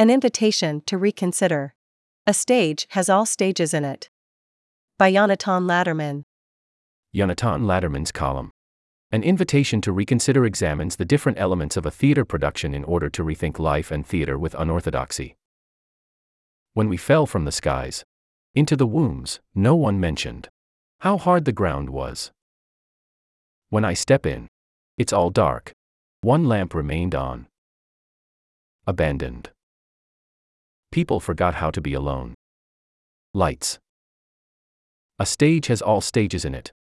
An invitation to reconsider. A stage has all stages in it. By Yonatan Latterman. Yonatan Latterman's column. An invitation to reconsider examines the different elements of a theater production in order to rethink life and theater with unorthodoxy. When we fell from the skies into the wombs, no one mentioned how hard the ground was. When I step in, it's all dark. One lamp remained on. Abandoned. People forgot how to be alone. Lights. A stage has all stages in it.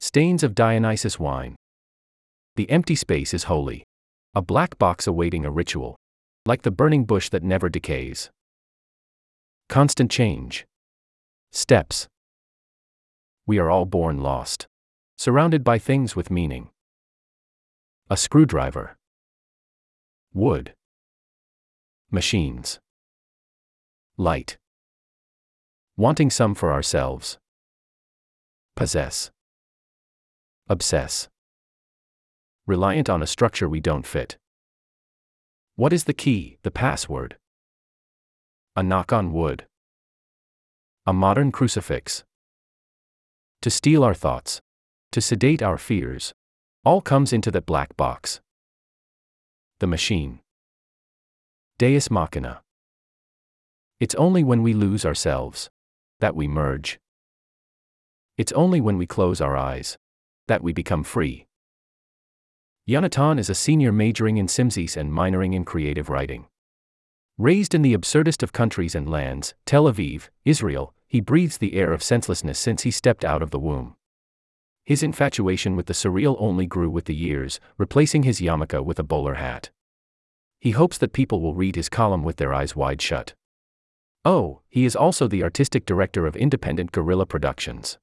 Stains of Dionysus wine. The empty space is holy. A black box awaiting a ritual. Like the burning bush that never decays. Constant change. Steps. We are all born lost. Surrounded by things with meaning. A screwdriver. Wood. Machines. Light. Wanting some for ourselves. Possess. Obsess. Reliant on a structure we don't fit. What is the key, the password? A knock on wood. A modern crucifix. To steal our thoughts. To sedate our fears. All comes into that black box. The machine. Deus Machina. It's only when we lose ourselves that we merge. It's only when we close our eyes that we become free. Yonatan is a senior majoring in SymSys and minoring in creative writing. Raised in the absurdest of countries and lands, Tel Aviv, Israel, he breathes the air of senselessness since he stepped out of the womb. His infatuation with the surreal only grew with the years, replacing his yarmulke with a bowler hat. He hopes that people will read his column with their eyes wide shut. Oh, he is also the artistic director of independent Gorilla Productions.